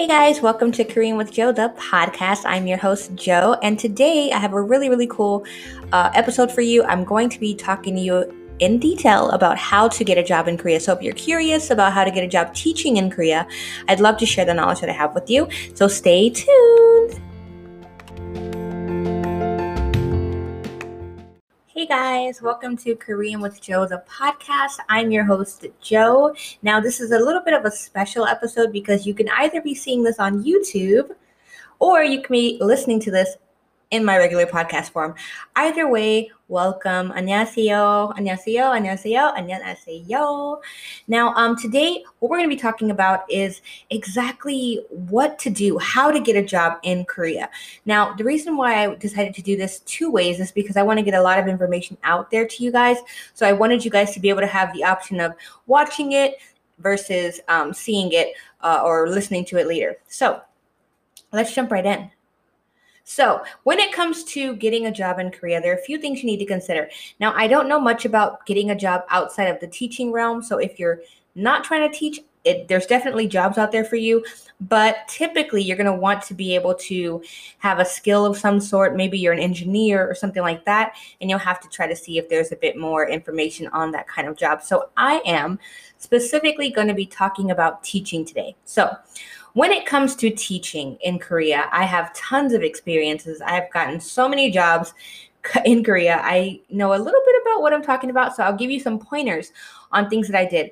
Hey guys, welcome to Korean with Joe, the podcast. I'm your host, Joe, and today I have a really, really cool uh, episode for you. I'm going to be talking to you in detail about how to get a job in Korea. So if you're curious about how to get a job teaching in Korea, I'd love to share the knowledge that I have with you. So stay tuned. Hey guys, welcome to Korean with Joe, the podcast. I'm your host, Joe. Now, this is a little bit of a special episode because you can either be seeing this on YouTube or you can be listening to this in my regular podcast form. Either way, welcome. Annyeonghaseyo, annyeonghaseyo, annyeonghaseyo, annyeonghaseyo. Now, um, today, what we're going to be talking about is exactly what to do, how to get a job in Korea. Now, the reason why I decided to do this two ways is because I want to get a lot of information out there to you guys. So I wanted you guys to be able to have the option of watching it versus um, seeing it uh, or listening to it later. So let's jump right in. So, when it comes to getting a job in Korea, there are a few things you need to consider. Now, I don't know much about getting a job outside of the teaching realm. So, if you're not trying to teach, it, there's definitely jobs out there for you, but typically you're going to want to be able to have a skill of some sort. Maybe you're an engineer or something like that, and you'll have to try to see if there's a bit more information on that kind of job. So, I am specifically going to be talking about teaching today. So, when it comes to teaching in Korea, I have tons of experiences. I have gotten so many jobs in Korea. I know a little bit about what I'm talking about, so I'll give you some pointers on things that I did.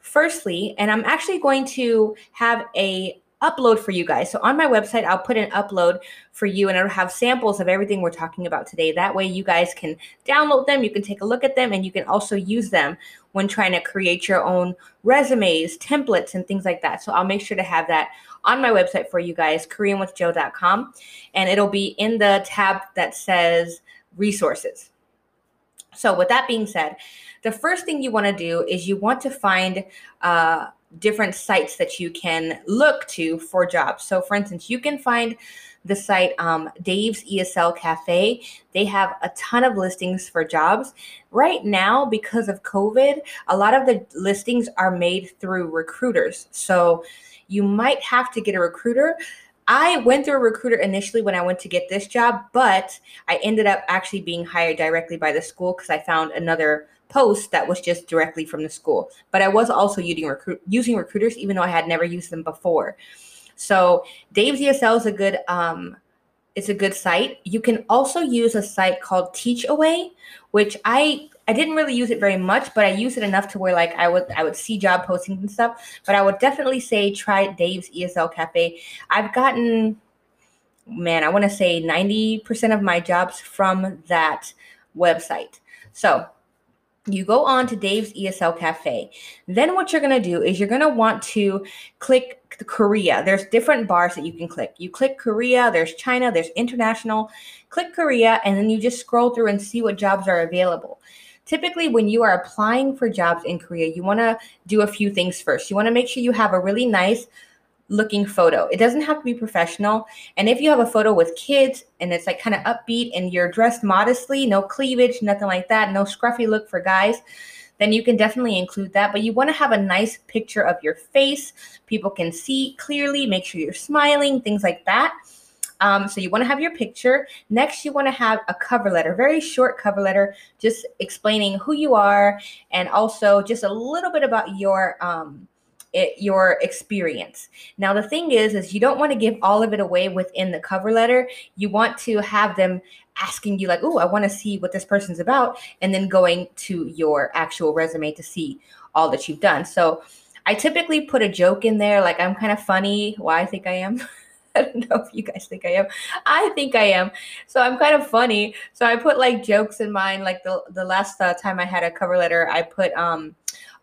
Firstly, and I'm actually going to have a upload for you guys. So on my website, I'll put an upload for you and it'll have samples of everything we're talking about today. That way you guys can download them, you can take a look at them, and you can also use them when trying to create your own resumes, templates, and things like that. So I'll make sure to have that on my website for you guys, koreanwithjoe.com. And it'll be in the tab that says resources. So with that being said, the first thing you want to do is you want to find uh, different sites that you can look to for jobs. So, for instance, you can find the site um, Dave's ESL Cafe. They have a ton of listings for jobs. Right now, because of COVID, a lot of the listings are made through recruiters. So, you might have to get a recruiter. I went through a recruiter initially when I went to get this job, but I ended up actually being hired directly by the school because I found another post that was just directly from the school. But I was also using recruit using recruiters, even though I had never used them before. So Dave's ESL is a good um, it's a good site. You can also use a site called Teachaway, which I I didn't really use it very much, but I use it enough to where like I would I would see job postings and stuff. But I would definitely say try Dave's ESL Cafe. I've gotten man, I want to say 90% of my jobs from that website. So you go on to Dave's ESL Cafe. Then what you're going to do is you're going to want to click Korea. There's different bars that you can click. You click Korea, there's China, there's international. Click Korea and then you just scroll through and see what jobs are available. Typically, when you are applying for jobs in Korea, you want to do a few things first. You want to make sure you have a really nice looking photo. It doesn't have to be professional. And if you have a photo with kids and it's like kind of upbeat and you're dressed modestly, no cleavage, nothing like that, no scruffy look for guys, then you can definitely include that. But you want to have a nice picture of your face. People can see clearly, make sure you're smiling, things like that. Um, so you want to have your picture. Next, you want to have a cover letter, very short cover letter, just explaining who you are and also just a little bit about your um, it, your experience. Now the thing is is you don't want to give all of it away within the cover letter. You want to have them asking you like, "Oh, I want to see what this person's about," and then going to your actual resume to see all that you've done. So I typically put a joke in there like I'm kind of funny. Why I think I am. I don't know if you guys think I am. I think I am. So I'm kind of funny. So I put like jokes in mine. Like the the last uh, time I had a cover letter, I put um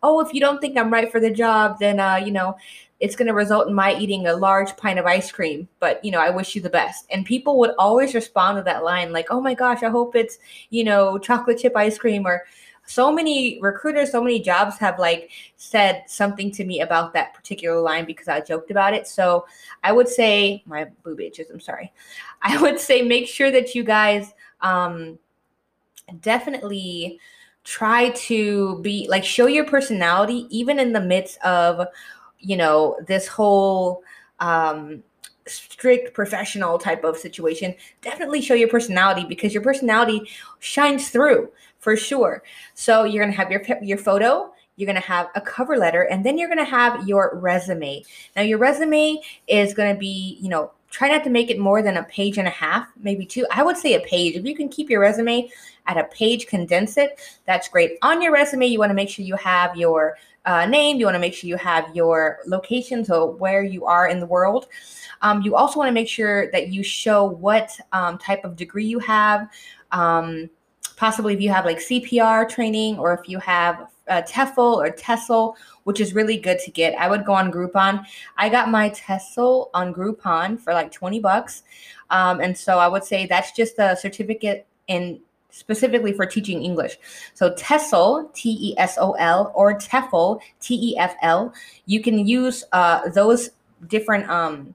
oh, if you don't think I'm right for the job, then, uh, you know, it's going to result in my eating a large pint of ice cream. But, you know, I wish you the best. And people would always respond to that line, like, oh my gosh, I hope it's, you know, chocolate chip ice cream or, so many recruiters, so many jobs have like said something to me about that particular line because I joked about it. So I would say my boob itches. I'm sorry. I would say make sure that you guys um, definitely try to be like show your personality even in the midst of you know this whole um, strict professional type of situation, definitely show your personality because your personality shines through for sure. So you're gonna have your your photo, you're going to have a cover letter, and then you're going to have your resume. Now, your resume is going to be, you know, try not to make it more than a page and a half, maybe two. I would say a page. If you can keep your resume at a page, condense it, that's great. On your resume, you want to make sure you have your uh, name, you want to make sure you have your location, so where you are in the world. Um, you also want to make sure that you show what um, type of degree you have. Um, possibly if you have like CPR training or if you have uh, TEFL or TESOL, which is really good to get. I would go on Groupon. I got my TESOL on Groupon for like 20 bucks. Um, and so I would say that's just a certificate in specifically for teaching English. So TESOL, T E S O L, or TEFL, T E F L, you can use uh, those different um,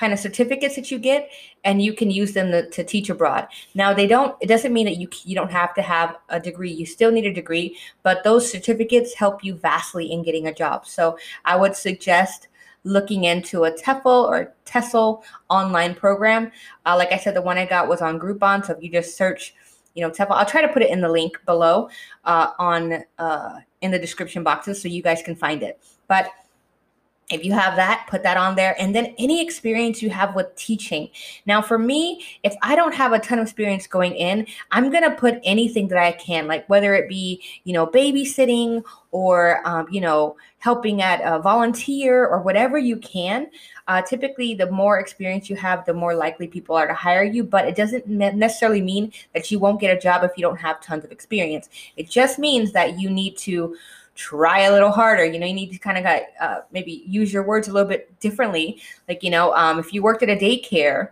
kind of certificates that you get and you can use them to, to, teach abroad now they don't it doesn't mean that you you don't have to have a degree you still need a degree but those certificates help you vastly in getting a job so i would suggest looking into a TEFL or TESOL online program. Uh, like I said, the one I got was on Groupon. So if you just search, you know, TEFL, I'll try to put it in the link below uh, on uh, in the description boxes so you guys can find it. But if you have that, put that on there. And then any experience you have with teaching. Now, for me, if I don't have a ton of experience going in, I'm going to put anything that I can, like whether it be, you know, babysitting or, um, you know, helping at a volunteer or whatever you can. Uh, typically, the more experience you have, the more likely people are to hire you. But it doesn't necessarily mean that you won't get a job if you don't have tons of experience. It just means that you need to try a little harder. You know, you need to kind of got, uh, maybe use your words a little bit differently. Like, you know, um, if you worked at a daycare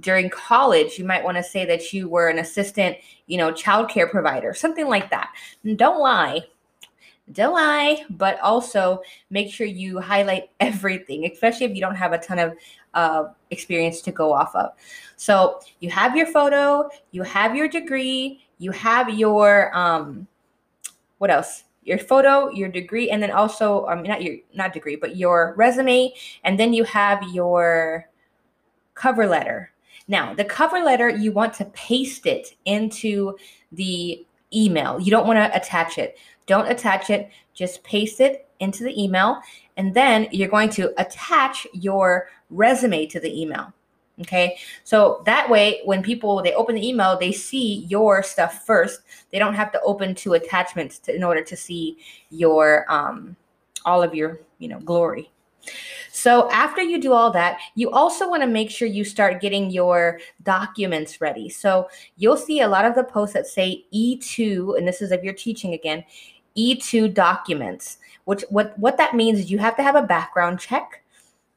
during college, you might want to say that you were an assistant, you know, childcare provider, something like that. And don't lie. Don't lie, but also make sure you highlight everything, especially if you don't have a ton of uh, experience to go off of. So you have your photo, you have your degree, you have your um, what else? Your photo, your degree, and then also, mean, not your not degree, but your resume, and then you have your cover letter. Now, the cover letter, you want to paste it into the email. You don't want to attach it. Don't attach it, just paste it into the email, and then you're going to attach your resume to the email. Okay. So that way, when people they open the email, they see your stuff first. They don't have to open two attachments to, in order to see your um, all of your you know glory. So after you do all that, you also want to make sure you start getting your documents ready. So you'll see a lot of the posts that say E2, and this is if you're teaching again, E2 documents. Which what what that means is you have to have a background check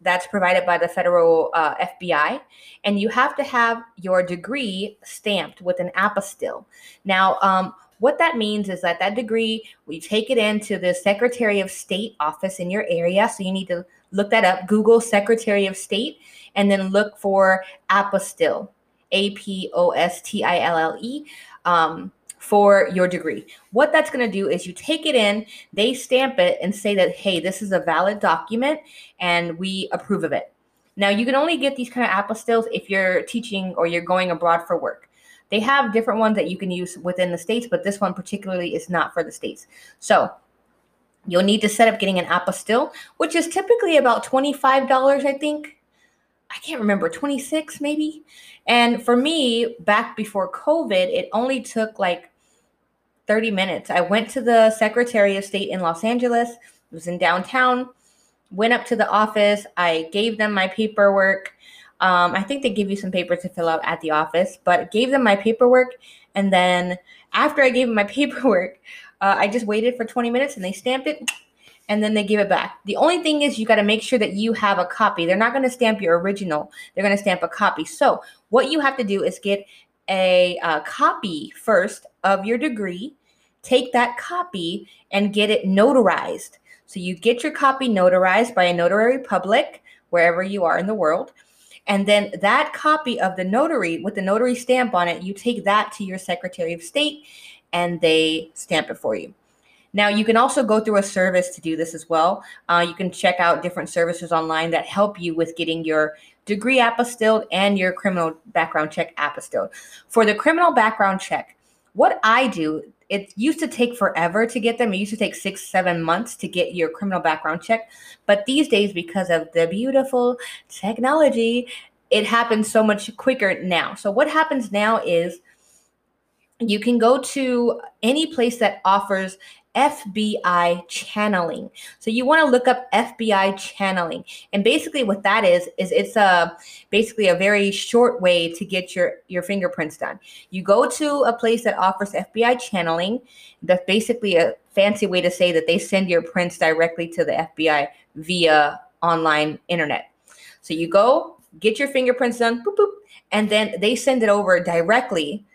that's provided by the federal uh, FBI, and you have to have your degree stamped with an apostille. Now, um, what that means is that that degree, we take it into the Secretary of State office in your area. So you need to look that up. Google Secretary of State, and then look for apostille, A P O S T I L L E. Um, for your degree. What that's going to do is you take it in, they stamp it and say that, hey, this is a valid document and we approve of it. Now, you can only get these kind of apostilles if you're teaching or you're going abroad for work. They have different ones that you can use within the states, but this one particularly is not for the states. So, you'll need to set up getting an apostille, which is typically about $25, I think. I can't remember, 26 maybe. And for me, back before COVID, it only took like 30 minutes. I went to the Secretary of State in Los Angeles, it was in downtown, went up to the office. I gave them my paperwork. Um, I think they give you some papers to fill out at the office, but gave them my paperwork. And then after I gave them my paperwork, uh, I just waited for 20 minutes and they stamped it and then they give it back. The only thing is you got to make sure that you have a copy. They're not going to stamp your original. They're going to stamp a copy. So what you have to do is get a, a copy first of your degree, take that copy and get it notarized. So you get your copy notarized by a notary public wherever you are in the world. And then that copy of the notary with the notary stamp on it, you take that to your Secretary of State and they stamp it for you. Now, you can also go through a service to do this as well. Uh, you can check out different services online that help you with getting your degree apostilled and your criminal background check apostilled. For the criminal background check, what I do, it used to take forever to get them. It used to take six, seven months to get your criminal background check. But these days, because of the beautiful technology, it happens so much quicker now. So, what happens now is you can go to any place that offers FBI channeling. So you want to look up FBI channeling. And basically what that is is it's a basically a very short way to get your your fingerprints done. You go to a place that offers FBI channeling. That's basically a fancy way to say that they send your prints directly to the FBI via online internet. So you go, get your fingerprints done, boop, boop, and then they send it over directly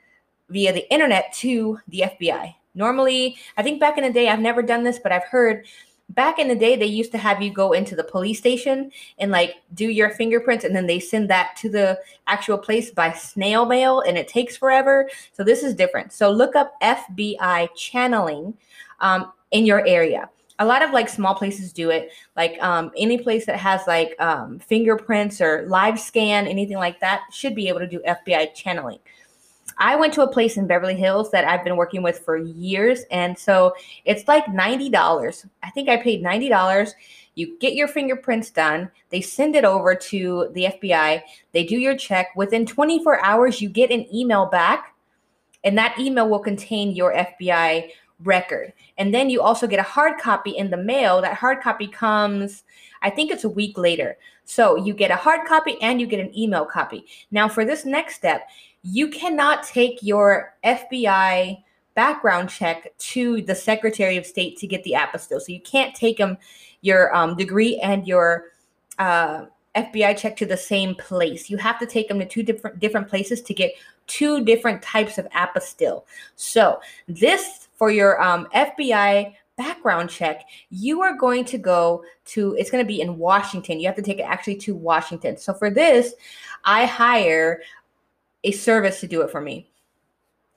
via the internet to the FBI. Normally, I think back in the day, I've never done this, but I've heard back in the day they used to have you go into the police station and like do your fingerprints and then they send that to the actual place by snail mail and it takes forever. So this is different. So look up fbi channeling um, in your area. A lot of like small places do it. Like um, any place that has like um, fingerprints or live scan anything like that should be able to do fbi channeling I went to a place in Beverly Hills that I've been working with for years. And so it's like $90. I think I paid $90. You get your fingerprints done. They send it over to the FBI. They do your check. Within 24 hours, you get an email back, and that email will contain your FBI record. And then you also get a hard copy in the mail. That hard copy comes, I think it's a week later. So you get a hard copy and you get an email copy. Now, for this next step, you cannot take your FBI background check to the Secretary of State to get the apostille. So you can't take them your um, degree and your uh, FBI check to the same place. You have to take them to two different different places to get two different types of apostille. So this for your um, FBI background check, you are going to go to. It's going to be in Washington. You have to take it actually to Washington. So for this, I hire a service to do it for me.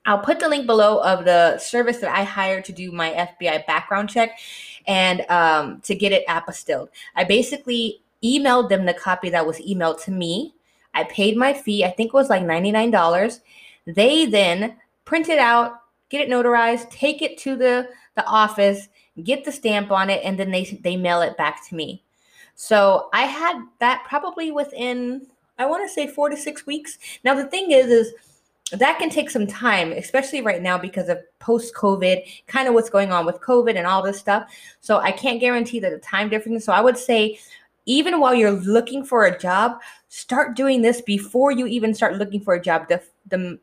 I'll put the link below of the service that I hired to do my FBI background check and um, to get it apostilled. I basically emailed them the copy that was emailed to me. I paid my fee, I think it was like $99. They then print it out, get it notarized, take it to the, the office, get the stamp on it, and then they, they mail it back to me. So I had that probably within I want to say four to six weeks. Now the thing is, is that can take some time, especially right now because of post COVID, kind of what's going on with COVID and all this stuff. So I can't guarantee that the time difference. So I would say, even while you're looking for a job, start doing this before you even start looking for a job. The the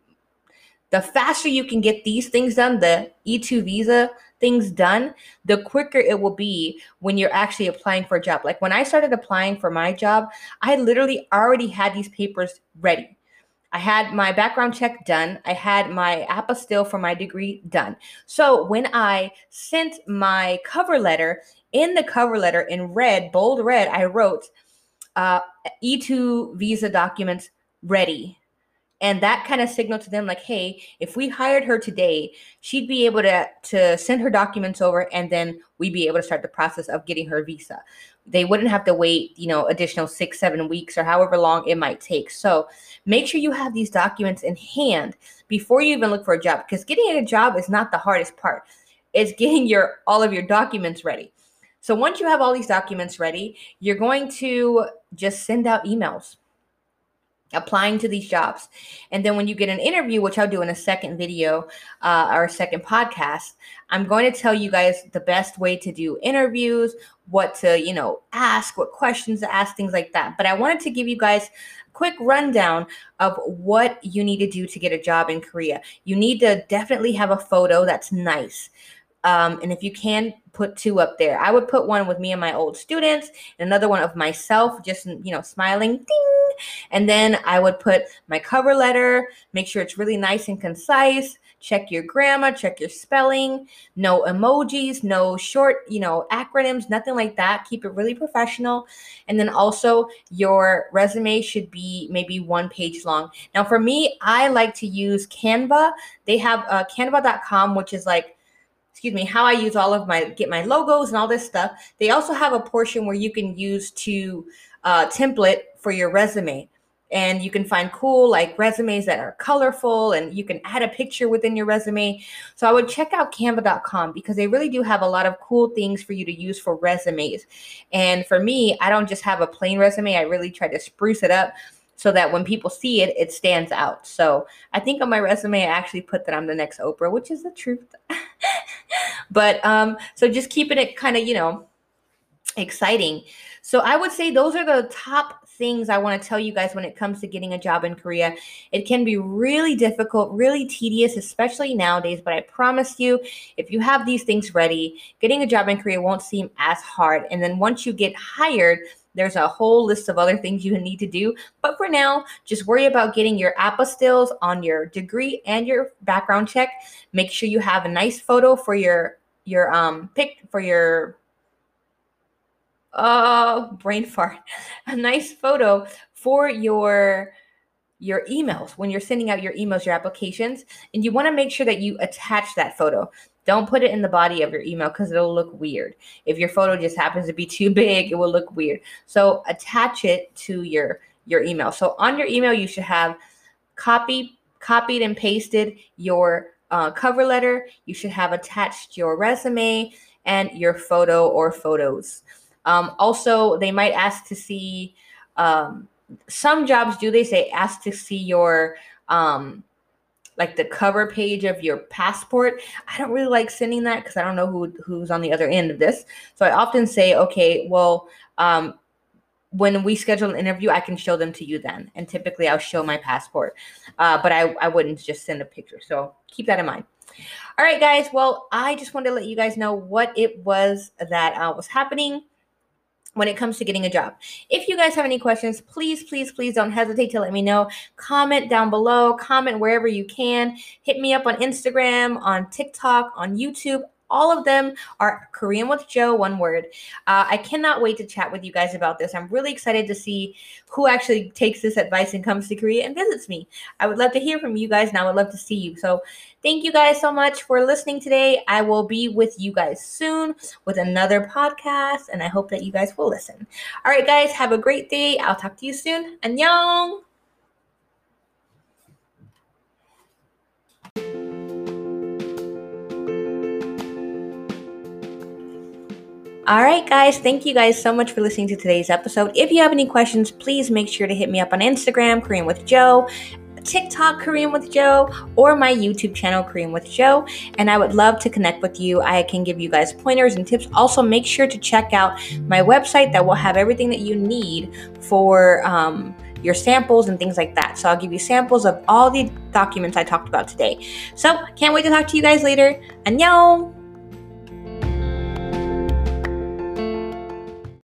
the faster you can get these things done, the E2 visa things done, the quicker it will be when you're actually applying for a job. Like when I started applying for my job, I literally already had these papers ready. I had my background check done. I had my apostille for my degree done. So when I sent my cover letter, in the cover letter in red, bold red, I wrote uh, E2 visa documents ready and that kind of signaled to them like hey if we hired her today she'd be able to to send her documents over and then we'd be able to start the process of getting her visa. They wouldn't have to wait you know additional six seven weeks or however long it might take. So make sure you have these documents in hand before you even look for a job because getting a job is not the hardest part. It's getting your all of your documents ready. So once you have all these documents ready you're going to just send out emails applying to these jobs. And then when you get an interview, which I'll do in a second video uh, or a second podcast, I'm going to tell you guys the best way to do interviews, what to, you know, ask, what questions to ask, things like that. But I wanted to give you guys a quick rundown of what you need to do to get a job in Korea. You need to definitely have a photo that's nice. Um, and if you can put two up there, I would put one with me and my old students, and another one of myself, just you know, smiling. Ding! And then I would put my cover letter, make sure it's really nice and concise. Check your grammar, check your spelling, no emojis, no short, you know, acronyms, nothing like that. Keep it really professional. And then also your resume should be maybe one page long. Now, for me, I like to use Canva. They have uh, canva.com, which is like excuse me, how I use all of my get my logos and all this stuff. They also have a portion where you can use to uh, template for your resume and you can find cool like resumes that are colorful and you can add a picture within your resume. So I would check out canva.com because they really do have a lot of cool things for you to use for resumes. And for me, I don't just have a plain resume, I really try to spruce it up so that when people see it, it stands out. So I think on my resume, I actually put that I'm the next Oprah, which is the truth. but um, so just keeping it kind of, you know, exciting. So I would say those are the top things I want to tell you guys when it comes to getting a job in Korea. It can be really difficult, really tedious, especially nowadays. But I promise you, if you have these things ready, getting a job in Korea won't seem as hard. And then once you get hired, there's a whole list of other things you need to do. But for now, just worry about getting your apostilles on your degree and your background check. Make sure you have a nice photo for your your um pick for your uh brain fart. A nice photo for your your emails when you're sending out your emails, your applications, and you want to make sure that you attach that photo. Don't put it in the body of your email because it'll look weird. If your photo just happens to be too big, it will look weird. So attach it to your your email. So on your email, you should have copy copied and pasted your uh, cover letter. You should have attached your resume and your photo or photos. Um, also, they might ask to see um, some jobs. Do they say ask to see your um, like the cover page of your passport. I don't really like sending that because I don't know who who's on the other end of this. So I often say, okay, well, um, when we schedule an interview, I can show them to you then. And typically I'll show my passport, uh, but I, I wouldn't just send a picture. So keep that in mind. All right, guys. Well, I just wanted to let you guys know what it was that uh, was happening when it comes to getting a job. If you guys have any questions, please, please, please don't hesitate to let me know. Comment down below, comment wherever you can. Hit me up on Instagram, on TikTok, on YouTube. All of them are Korean with Joe, one word. Uh, I cannot wait to chat with you guys about this. I'm really excited to see who actually takes this advice and comes to Korea and visits me. I would love to hear from you guys and I would love to see you. So thank you guys so much for listening today. I will be with you guys soon with another podcast and I hope that you guys will listen. All right, guys, have a great day. I'll talk to you soon. Annyeong! All right, guys. Thank you guys so much for listening to today's episode. If you have any questions, please make sure to hit me up on Instagram, Korean with Joe, TikTok, Korean with Joe, or my YouTube channel, Korean with Joe. And I would love to connect with you. I can give you guys pointers and tips. Also, make sure to check out my website that will have everything that you need for. Um, your samples and things like that. So I'll give you samples of all the documents I talked about today. So can't wait to talk to you guys later. Annyeong!